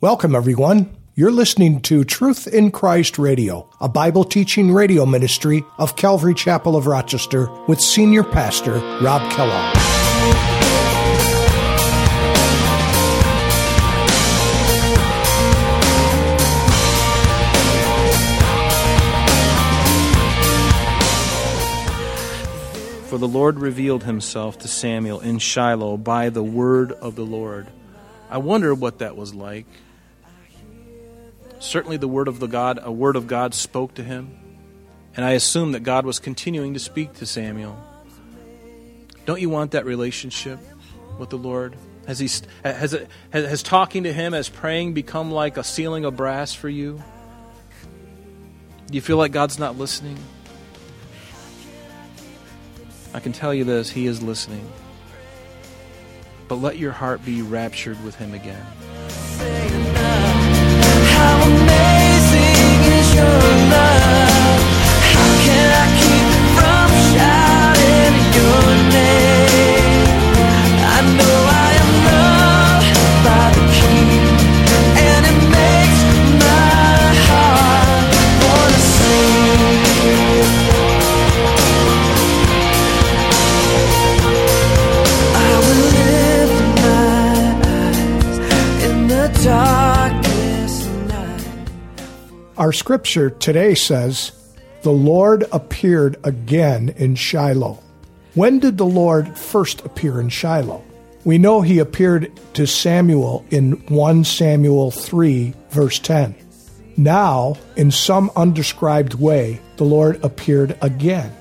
Welcome, everyone. You're listening to Truth in Christ Radio, a Bible teaching radio ministry of Calvary Chapel of Rochester with Senior Pastor Rob Kellogg. For the Lord revealed himself to Samuel in Shiloh by the word of the Lord. I wonder what that was like. Certainly, the word of the God, a word of God, spoke to him, and I assume that God was continuing to speak to Samuel. Don't you want that relationship with the Lord? Has he has has talking to Him, has praying become like a ceiling of brass for you? Do you feel like God's not listening? I can tell you this: He is listening. But let your heart be raptured with Him again. How amazing is your love? Our scripture today says, The Lord appeared again in Shiloh. When did the Lord first appear in Shiloh? We know he appeared to Samuel in 1 Samuel 3, verse 10. Now, in some undescribed way, the Lord appeared again.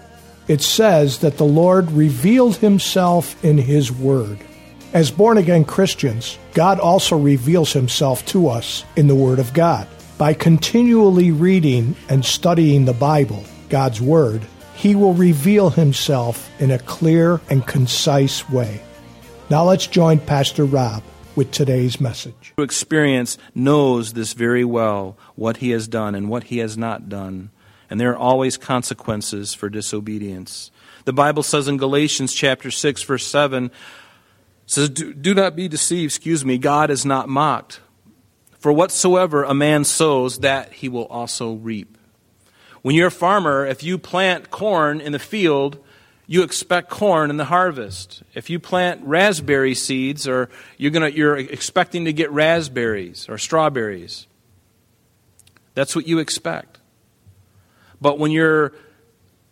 It says that the Lord revealed himself in his word. As born again Christians, God also reveals himself to us in the Word of God. By continually reading and studying the Bible, God's Word, He will reveal Himself in a clear and concise way. Now let's join Pastor Rob with today's message. Experience knows this very well, what he has done and what he has not done. And there are always consequences for disobedience. The Bible says in Galatians chapter 6 verse 7 says do, do not be deceived, excuse me, God is not mocked. For whatsoever a man sows, that he will also reap. When you're a farmer, if you plant corn in the field, you expect corn in the harvest. If you plant raspberry seeds, or you're, gonna, you're expecting to get raspberries or strawberries. That's what you expect. But when you're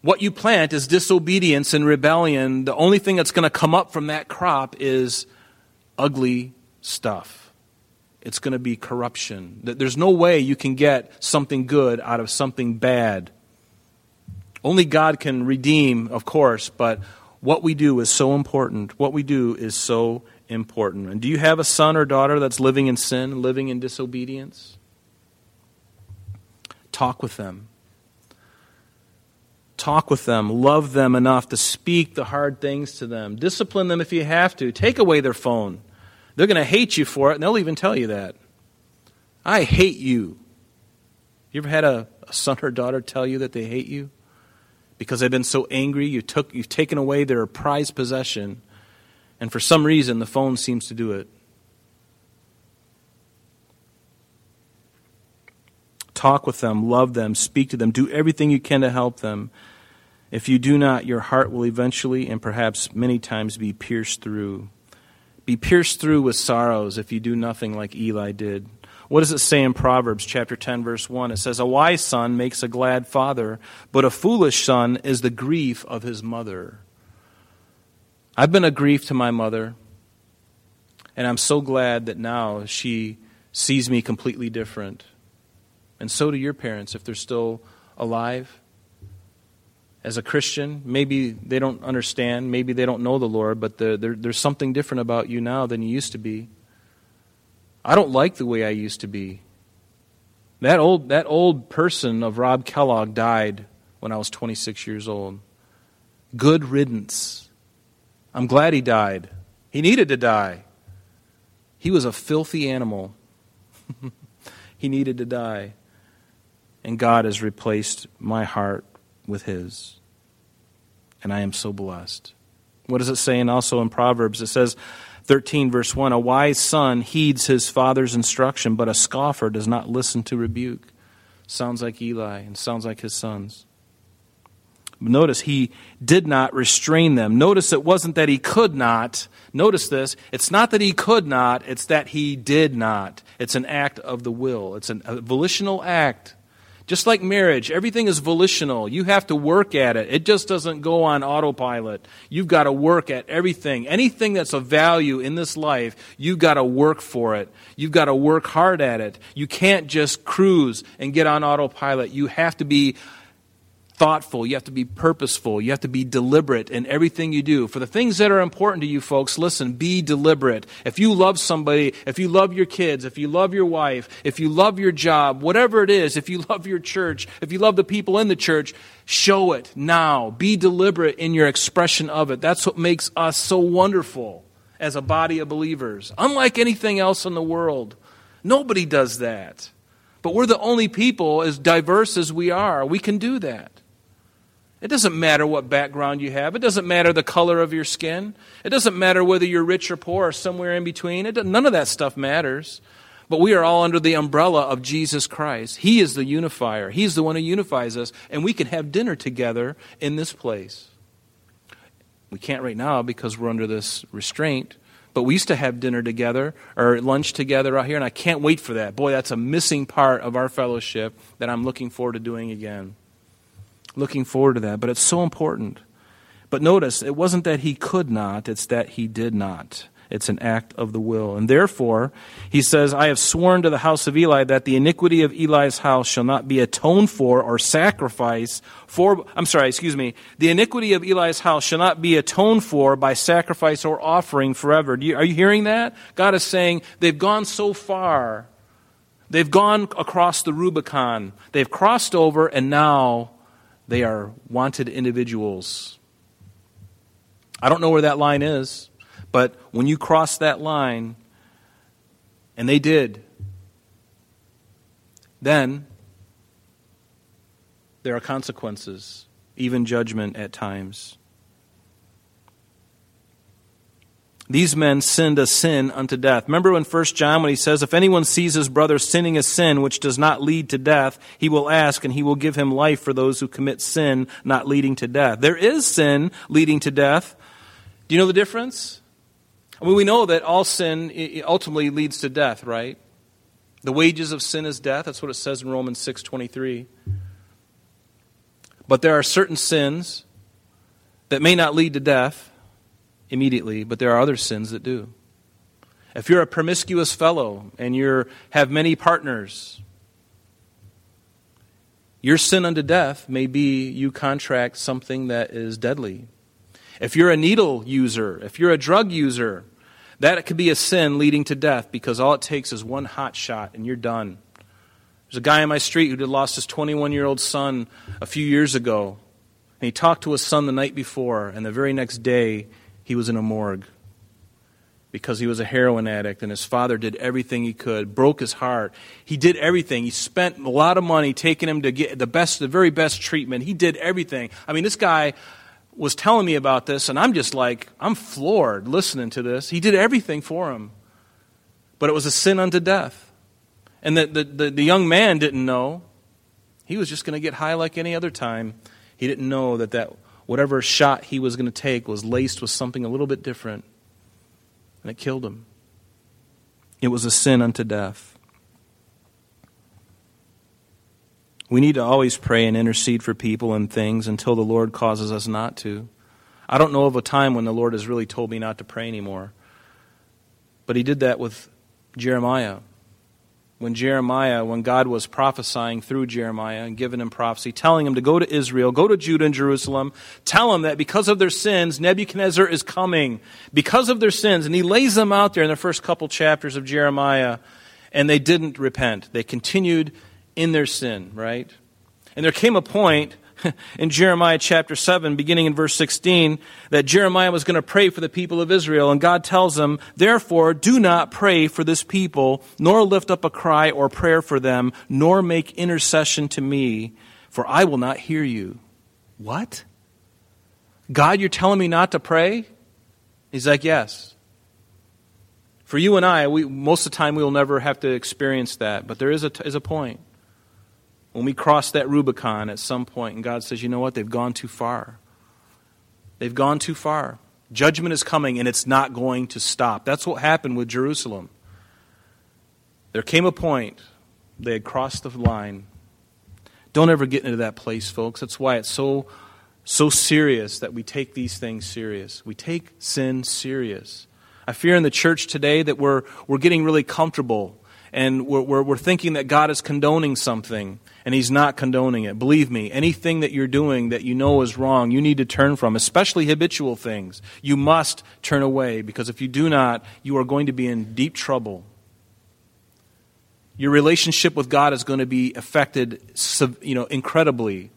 what you plant is disobedience and rebellion, the only thing that's going to come up from that crop is ugly stuff it's going to be corruption. There's no way you can get something good out of something bad. Only God can redeem, of course, but what we do is so important. What we do is so important. And do you have a son or daughter that's living in sin, living in disobedience? Talk with them. Talk with them. Love them enough to speak the hard things to them. Discipline them if you have to. Take away their phone. They're going to hate you for it, and they'll even tell you that. I hate you. You ever had a, a son or daughter tell you that they hate you? Because they've been so angry, you took, you've taken away their prized possession, and for some reason the phone seems to do it. Talk with them, love them, speak to them, do everything you can to help them. If you do not, your heart will eventually and perhaps many times be pierced through be pierced through with sorrows if you do nothing like Eli did. What does it say in Proverbs chapter 10 verse 1? It says a wise son makes a glad father, but a foolish son is the grief of his mother. I've been a grief to my mother, and I'm so glad that now she sees me completely different. And so do your parents if they're still alive as a Christian. Maybe they don't understand, maybe they don't know the Lord, but the, there, there's something different about you now than you used to be. I don't like the way I used to be. That old, that old person of Rob Kellogg died when I was 26 years old. Good riddance. I'm glad he died. He needed to die. He was a filthy animal. he needed to die. And God has replaced my heart with his. And I am so blessed. What does it say? And also in Proverbs, it says, 13, verse 1 A wise son heeds his father's instruction, but a scoffer does not listen to rebuke. Sounds like Eli and sounds like his sons. Notice he did not restrain them. Notice it wasn't that he could not. Notice this. It's not that he could not, it's that he did not. It's an act of the will, it's an, a volitional act. Just like marriage, everything is volitional. You have to work at it. It just doesn't go on autopilot. You've got to work at everything. Anything that's of value in this life, you've got to work for it. You've got to work hard at it. You can't just cruise and get on autopilot. You have to be thoughtful, you have to be purposeful, you have to be deliberate in everything you do. For the things that are important to you folks, listen, be deliberate. If you love somebody, if you love your kids, if you love your wife, if you love your job, whatever it is, if you love your church, if you love the people in the church, show it now. Be deliberate in your expression of it. That's what makes us so wonderful as a body of believers. Unlike anything else in the world, nobody does that. But we're the only people, as diverse as we are, we can do that. It doesn't matter what background you have. It doesn't matter the color of your skin. It doesn't matter whether you're rich or poor or somewhere in between. None of that stuff matters. But we are all under the umbrella of Jesus Christ. He is the unifier. He's the one who unifies us, and we can have dinner together in this place. We can't right now because we're under this restraint, but we used to have dinner together or lunch together out here, and I can't wait for that. Boy, that's a missing part of our fellowship that I'm looking forward to doing again looking forward to that. But it's so important. But notice, it wasn't that he could not, it's that he did not. It's an act of the will. And therefore, he says, I have sworn to the house of Eli that the iniquity of Eli's house shall not be atoned for or sacrifice for, I'm sorry, excuse me, the iniquity of Eli's house shall not be atoned for by sacrifice or offering forever. You, are you hearing that? God is saying they've gone so far. They've gone across the Rubicon. They've crossed over, and now they are wanted individuals. I don't know where that line is, but when you cross that line, and they did, then there are consequences, even judgment at times. These men sinned a sin unto death. Remember in 1 John when he says, If anyone sees his brother sinning a sin which does not lead to death, he will ask, and he will give him life for those who commit sin not leading to death. There is sin leading to death. Do you know the difference? I mean, we know that all sin ultimately leads to death, right? The wages of sin is death. That's what it says in Romans 6.23. But there are certain sins that may not lead to death immediately, but there are other sins that do. If you're a promiscuous fellow and you have many partners, your sin unto death may be you contract something that is deadly. If you're a needle user, if you're a drug user, that could be a sin leading to death because all it takes is one hot shot and you're done. There's a guy on my street who lost his 21 year old son a few years ago. And he talked to his son the night before, and the very next day, he was in a morgue because he was a heroin addict and his father did everything he could broke his heart. He did everything. He spent a lot of money taking him to get the best the very best treatment. He did everything. I mean this guy was telling me about this and i'm just like i'm floored listening to this. He did everything for him but it was a sin unto death. And the, the, the, the young man didn't know. He was just going to get high like any other time. He didn't know that that whatever shot he was going to take was laced with something a little bit different, and it killed him. It was a sin unto death. We need to always pray and intercede for people and things until the Lord causes us not to. I don't know of a time when the Lord has really told me not to pray anymore. But he did that with Jeremiah when Jeremiah, when God was prophesying through Jeremiah and giving him prophecy, telling him to go to Israel, go to Judah and Jerusalem, tell them that because of their sins, Nebuchadnezzar is coming. Because of their sins. And he lays them out there in the first couple chapters of Jeremiah, and they didn't repent. They continued in their sin, right? And there came a point in Jeremiah chapter 7, beginning in verse 16, that Jeremiah was going to pray for the people of Israel. And God tells him, Therefore, do not pray for this people, nor lift up a cry or prayer for them, nor make intercession to me, for I will not hear you. What? God, you're telling me not to pray? He's like, Yes. For you and I, we, most of the time we will never have to experience that, but there is a, is a point when we cross that Rubicon at some point and God says, you know what, they've gone too far. They've gone too far. Judgment is coming and it's not going to stop. That's what happened with Jerusalem. There came a point they had crossed the line. Don't ever get into that place, folks. That's why it's so so serious that we take these things serious. We take sin serious. I fear in the church today that we're, we're getting really comfortable and we're, we're, we're, thinking that God is condoning something and He's not condoning it. Believe me, anything that you're doing that you know is wrong, you need to turn from, especially habitual things. You must turn away because if you do not, you are going to be in deep trouble. Your relationship with God is going to be affected you know, incredibly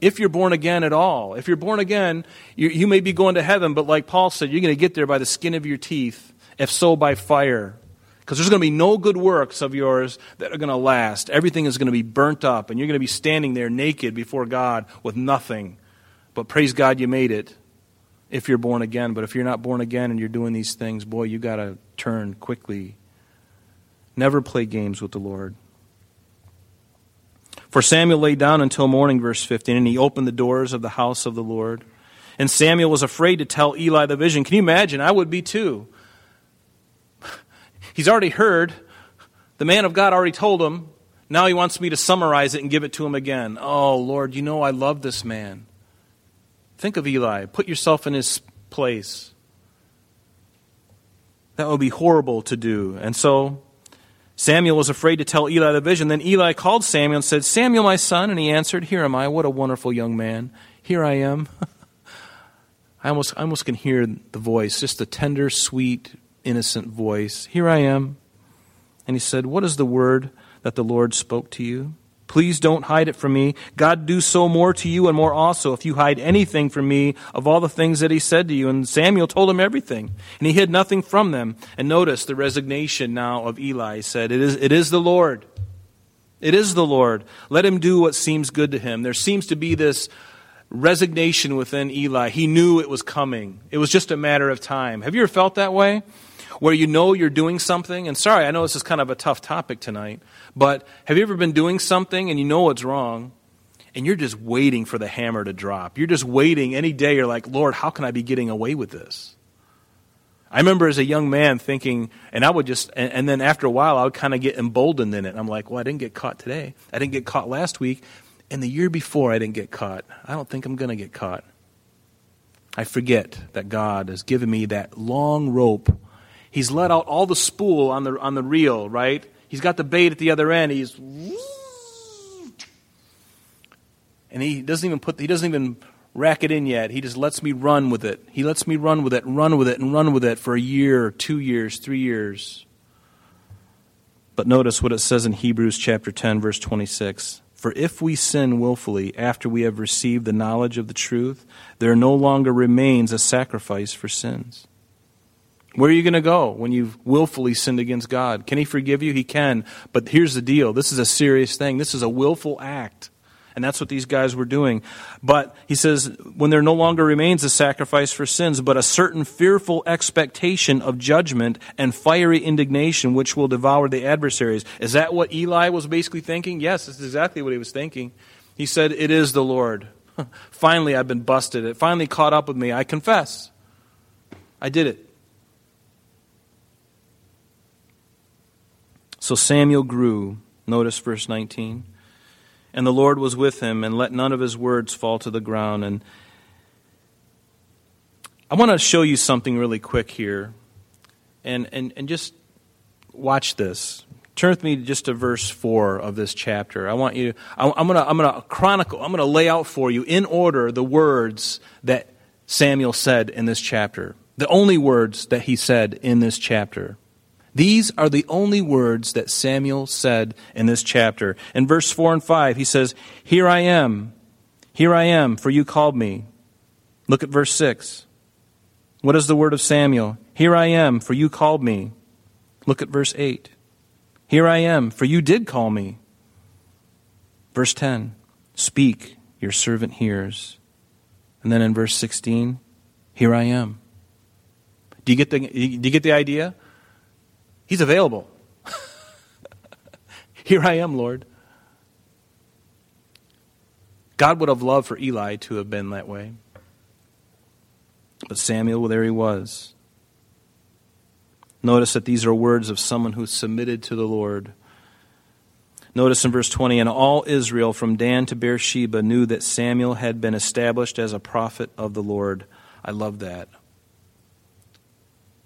if you're born again at all. If you're born again, you, you may be going to heaven, but like Paul said, you're going to get there by the skin of your teeth, if so, by fire. Because there's going to be no good works of yours that are going to last. Everything is going to be burnt up, and you're going to be standing there naked before God with nothing. But praise God you made it if you're born again. But if you're not born again and you're doing these things, boy, you got to turn quickly. Never play games with the Lord. For Samuel lay down until morning, verse 15, and he opened the doors of the house of the Lord. And Samuel was afraid to tell Eli the vision. Can you imagine? I would be too. He's already heard. The man of God already told him. Now he wants me to summarize it and give it to him again. Oh, Lord, you know I love this man. Think of Eli. Put yourself in his place. That would be horrible to do. And so Samuel was afraid to tell Eli the vision. Then Eli called Samuel and said, Samuel, my son. And he answered, Here am I. What a wonderful young man. Here I am. I almost, I almost can hear the voice, just the tender, sweet, innocent voice. Here I am. And he said, What is the word that the Lord spoke to you? Please don't hide it from me. God do so more to you and more also if you hide anything from me of all the things that he said to you. And Samuel told him everything, and he hid nothing from them. And notice the resignation now of Eli. He said, It is, it is the Lord. It is the Lord. Let him do what seems good to him. There seems to be this resignation within Eli. He knew it was coming. It was just a matter of time. Have you ever felt that way? Where you know you're doing something, and sorry, I know this is kind of a tough topic tonight, but have you ever been doing something and you know it's wrong, and you're just waiting for the hammer to drop? You're just waiting any day. You're like, Lord, how can I be getting away with this? I remember as a young man thinking, and I would just, and, and then after a while, I would kind of get emboldened in it. I'm like, well, I didn't get caught today. I didn't get caught last week. And the year before, I didn't get caught. I don't think I'm going to get caught. I forget that God has given me that long rope. He's let out all the spool on the, on the reel, right? He's got the bait at the other end. He's and he doesn't even put he doesn't even rack it in yet. He just lets me run with it. He lets me run with it, and run with it, and run with it for a year, two years, three years. But notice what it says in Hebrews chapter 10, verse 26. For if we sin willfully after we have received the knowledge of the truth, there no longer remains a sacrifice for sins. Where are you going to go when you've willfully sinned against God? Can He forgive you? He can. But here's the deal this is a serious thing. This is a willful act. And that's what these guys were doing. But he says, when there no longer remains a sacrifice for sins, but a certain fearful expectation of judgment and fiery indignation which will devour the adversaries. Is that what Eli was basically thinking? Yes, that's exactly what he was thinking. He said, It is the Lord. finally, I've been busted. It finally caught up with me. I confess. I did it. So Samuel grew. Notice verse 19. And the Lord was with him, and let none of his words fall to the ground. And I want to show you something really quick here. And, and, and just watch this. Turn with me just to verse 4 of this chapter. I want you, I, I'm going to I'm to chronicle, I'm going to lay out for you in order the words that Samuel said in this chapter. The only words that he said in this chapter. These are the only words that Samuel said in this chapter. In verse 4 and 5, he says, Here I am, here I am, for you called me. Look at verse 6. What is the word of Samuel? Here I am, for you called me. Look at verse 8. Here I am, for you did call me. Verse 10. Speak, your servant hears. And then in verse 16, here I am. Do you get the, do you get the idea? He's available. Here I am, Lord. God would have loved for Eli to have been that way. But Samuel, well, there he was. Notice that these are words of someone who submitted to the Lord. Notice in verse 20, and all Israel from Dan to Beersheba knew that Samuel had been established as a prophet of the Lord. I love that.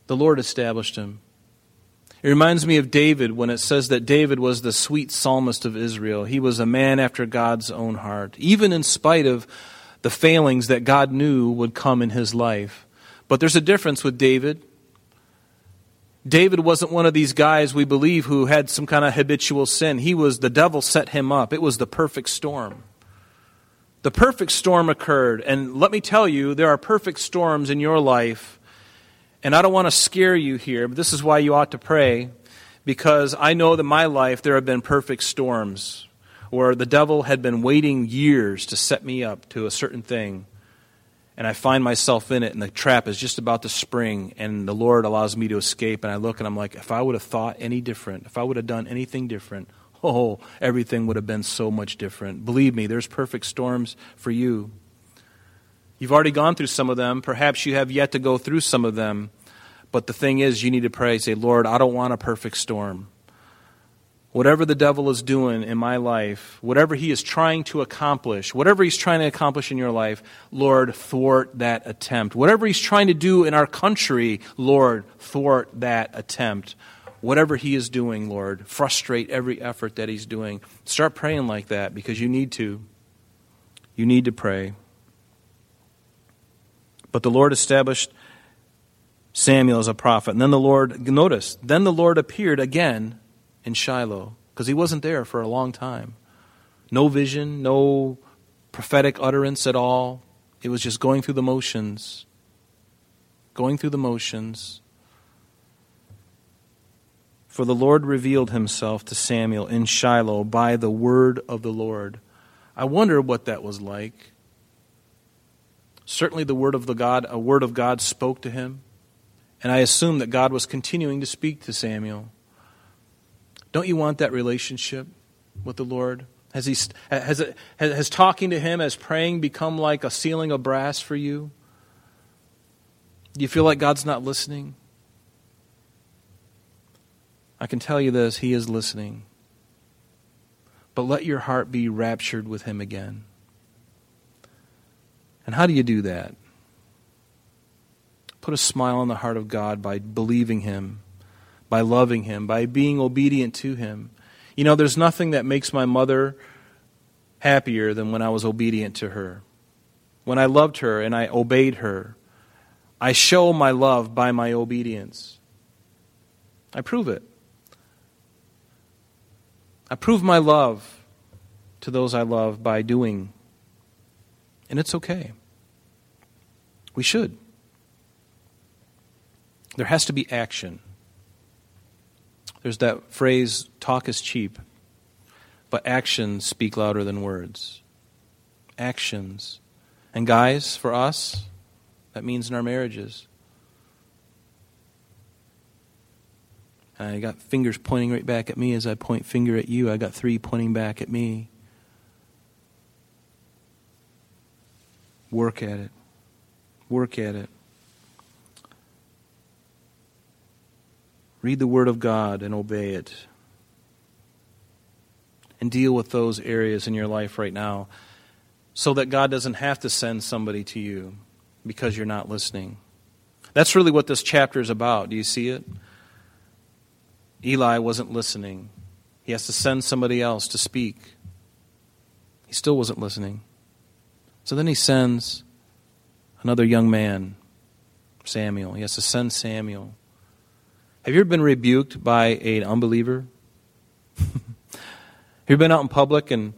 The Lord established him. It reminds me of David when it says that David was the sweet psalmist of Israel. He was a man after God's own heart, even in spite of the failings that God knew would come in his life. But there's a difference with David David wasn't one of these guys we believe who had some kind of habitual sin. He was, the devil set him up. It was the perfect storm. The perfect storm occurred. And let me tell you, there are perfect storms in your life. And I don't want to scare you here, but this is why you ought to pray. Because I know that in my life there have been perfect storms where the devil had been waiting years to set me up to a certain thing and I find myself in it, and the trap is just about to spring, and the Lord allows me to escape. And I look and I'm like, if I would have thought any different, if I would have done anything different, oh, everything would have been so much different. Believe me, there's perfect storms for you. You've already gone through some of them. Perhaps you have yet to go through some of them. But the thing is, you need to pray, say, Lord, I don't want a perfect storm whatever the devil is doing in my life, whatever he is trying to accomplish, whatever he's trying to accomplish in your life, Lord, thwart that attempt. Whatever he's trying to do in our country, Lord, thwart that attempt. Whatever he is doing, Lord, frustrate every effort that he's doing. Start praying like that because you need to. You need to pray. But the Lord established Samuel as a prophet. And then the Lord, notice, then the Lord appeared again in Shiloh because he wasn't there for a long time. No vision, no prophetic utterance at all. It was just going through the motions. Going through the motions. For the Lord revealed himself to Samuel in Shiloh by the word of the Lord. I wonder what that was like. Certainly the word of the God, a word of God spoke to him. And I assume that God was continuing to speak to Samuel. Don't you want that relationship with the Lord? Has, he, has, has talking to Him, has praying become like a ceiling of brass for you? Do you feel like God's not listening? I can tell you this He is listening. But let your heart be raptured with Him again. And how do you do that? Put a smile on the heart of God by believing Him by loving Him, by being obedient to Him. You know, there's nothing that makes my mother happier than when I was obedient to her. When I loved her and I obeyed her, I show my love by my obedience. I prove it. I prove my love to those I love by doing. And it's okay. We should. There has to be action. There's that phrase, talk is cheap, but actions speak louder than words. Actions. And guys, for us, that means in our marriages. I got fingers pointing right back at me as I point finger at you. I got three pointing back at me. Work at it. Work at it. Read the Word of God and obey it. And deal with those areas in your life right now so that God doesn't have to send somebody to you because you're not listening. That's really what this chapter is about. Do you see it? Eli wasn't listening. He has to send somebody else to speak. He still wasn't listening. So then he sends another young man, Samuel. He has to send Samuel. Have you ever been rebuked by an unbeliever? Have you been out in public and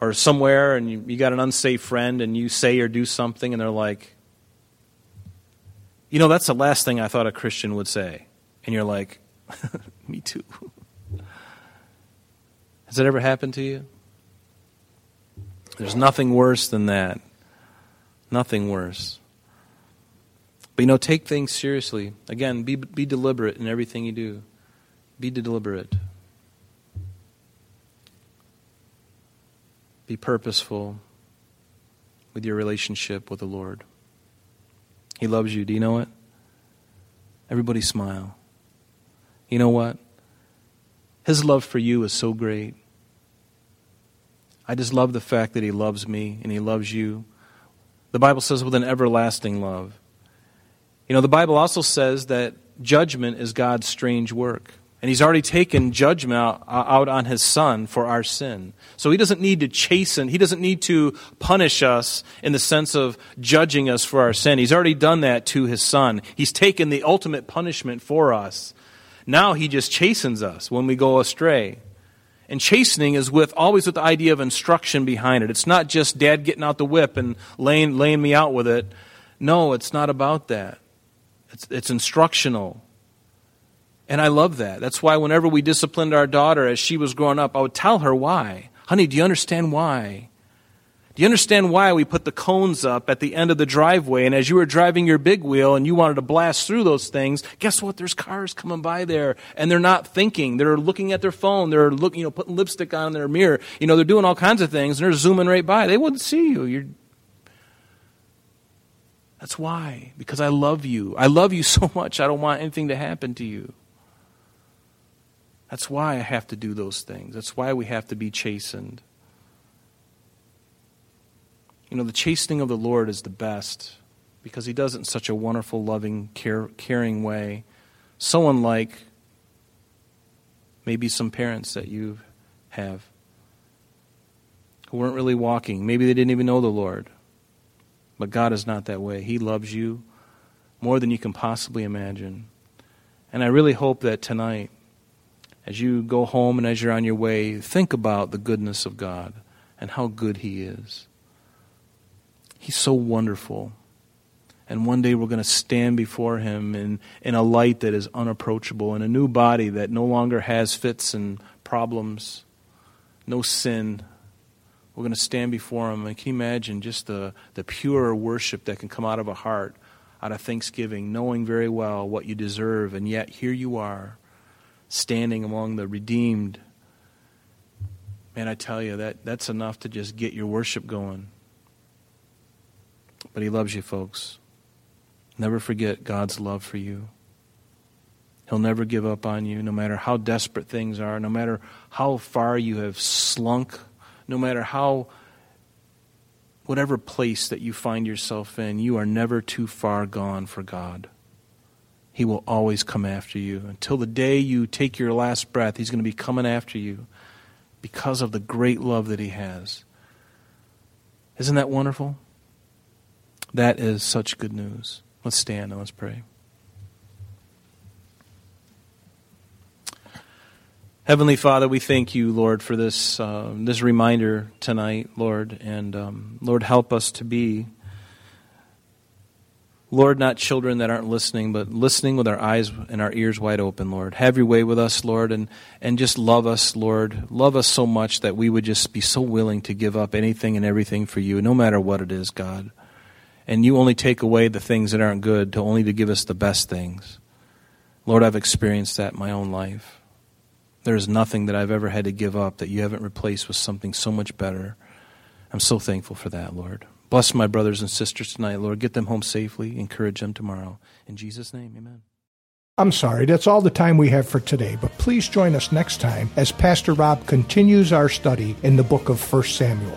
or somewhere and you, you got an unsafe friend and you say or do something and they're like, you know, that's the last thing I thought a Christian would say. And you're like, me too. Has that ever happened to you? There's nothing worse than that. Nothing worse. But you know, take things seriously. Again, be, be deliberate in everything you do. Be deliberate. Be purposeful with your relationship with the Lord. He loves you. Do you know it? Everybody smile. You know what? His love for you is so great. I just love the fact that He loves me and He loves you. The Bible says with an everlasting love. You know, the Bible also says that judgment is God's strange work. And he's already taken judgment out, out, on his son for our sin. So he doesn't need to chasten, he doesn't need to punish us in the sense of judging us for our sin. He's already done that to his son. He's taken the ultimate punishment for us. Now he just chastens us when we go astray. And chastening is with always with the idea of instruction behind it. It's not just dad getting out the whip and laying, laying me out with it. No, it's not about that. It's, it's instructional. And I love that. That's why whenever we disciplined our daughter as she was growing up, I would tell her why. Honey, do you understand why? Do you understand why we put the cones up at the end of the driveway? And as you were driving your big wheel and you wanted to blast through those things, guess what? There's cars coming by there and they're not thinking. They're looking at their phone. They're looking, you know, putting lipstick on their mirror. You know, they're doing all kinds of things and they're zooming right by. They wouldn't see you. You're that's why. Because I love you. I love you so much, I don't want anything to happen to you. That's why I have to do those things. That's why we have to be chastened. You know, the chastening of the Lord is the best because He does it in such a wonderful, loving, care, caring way. So unlike maybe some parents that you have who weren't really walking. Maybe they didn't even know the Lord. But God is not that way. He loves you more than you can possibly imagine. And I really hope that tonight, as you go home and as you're on your way, think about the goodness of God and how good He is. He's so wonderful. And one day we're going to stand before Him in, in a light that is unapproachable, in a new body that no longer has fits and problems, no sin, we're going to stand before Him. And can you imagine just the, the pure worship that can come out of a heart, out of thanksgiving, knowing very well what you deserve, and yet here you are, standing among the redeemed. Man, I tell you, that, that's enough to just get your worship going. But He loves you, folks. Never forget God's love for you. He'll never give up on you, no matter how desperate things are, no matter how far you have slunk no matter how, whatever place that you find yourself in, you are never too far gone for God. He will always come after you. Until the day you take your last breath, He's going to be coming after you because of the great love that He has. Isn't that wonderful? That is such good news. Let's stand and let's pray. Heavenly Father, we thank you, Lord, for this uh, this reminder tonight, Lord, and um, Lord, help us to be, Lord, not children that aren't listening, but listening with our eyes and our ears wide open, Lord. Have your way with us, Lord, and and just love us, Lord. Love us so much that we would just be so willing to give up anything and everything for you, no matter what it is, God. And you only take away the things that aren't good to only to give us the best things. Lord, I've experienced that in my own life. There is nothing that I've ever had to give up that you haven't replaced with something so much better. I'm so thankful for that, Lord. Bless my brothers and sisters tonight, Lord. Get them home safely. Encourage them tomorrow. In Jesus' name, amen. I'm sorry, that's all the time we have for today, but please join us next time as Pastor Rob continues our study in the book of 1 Samuel.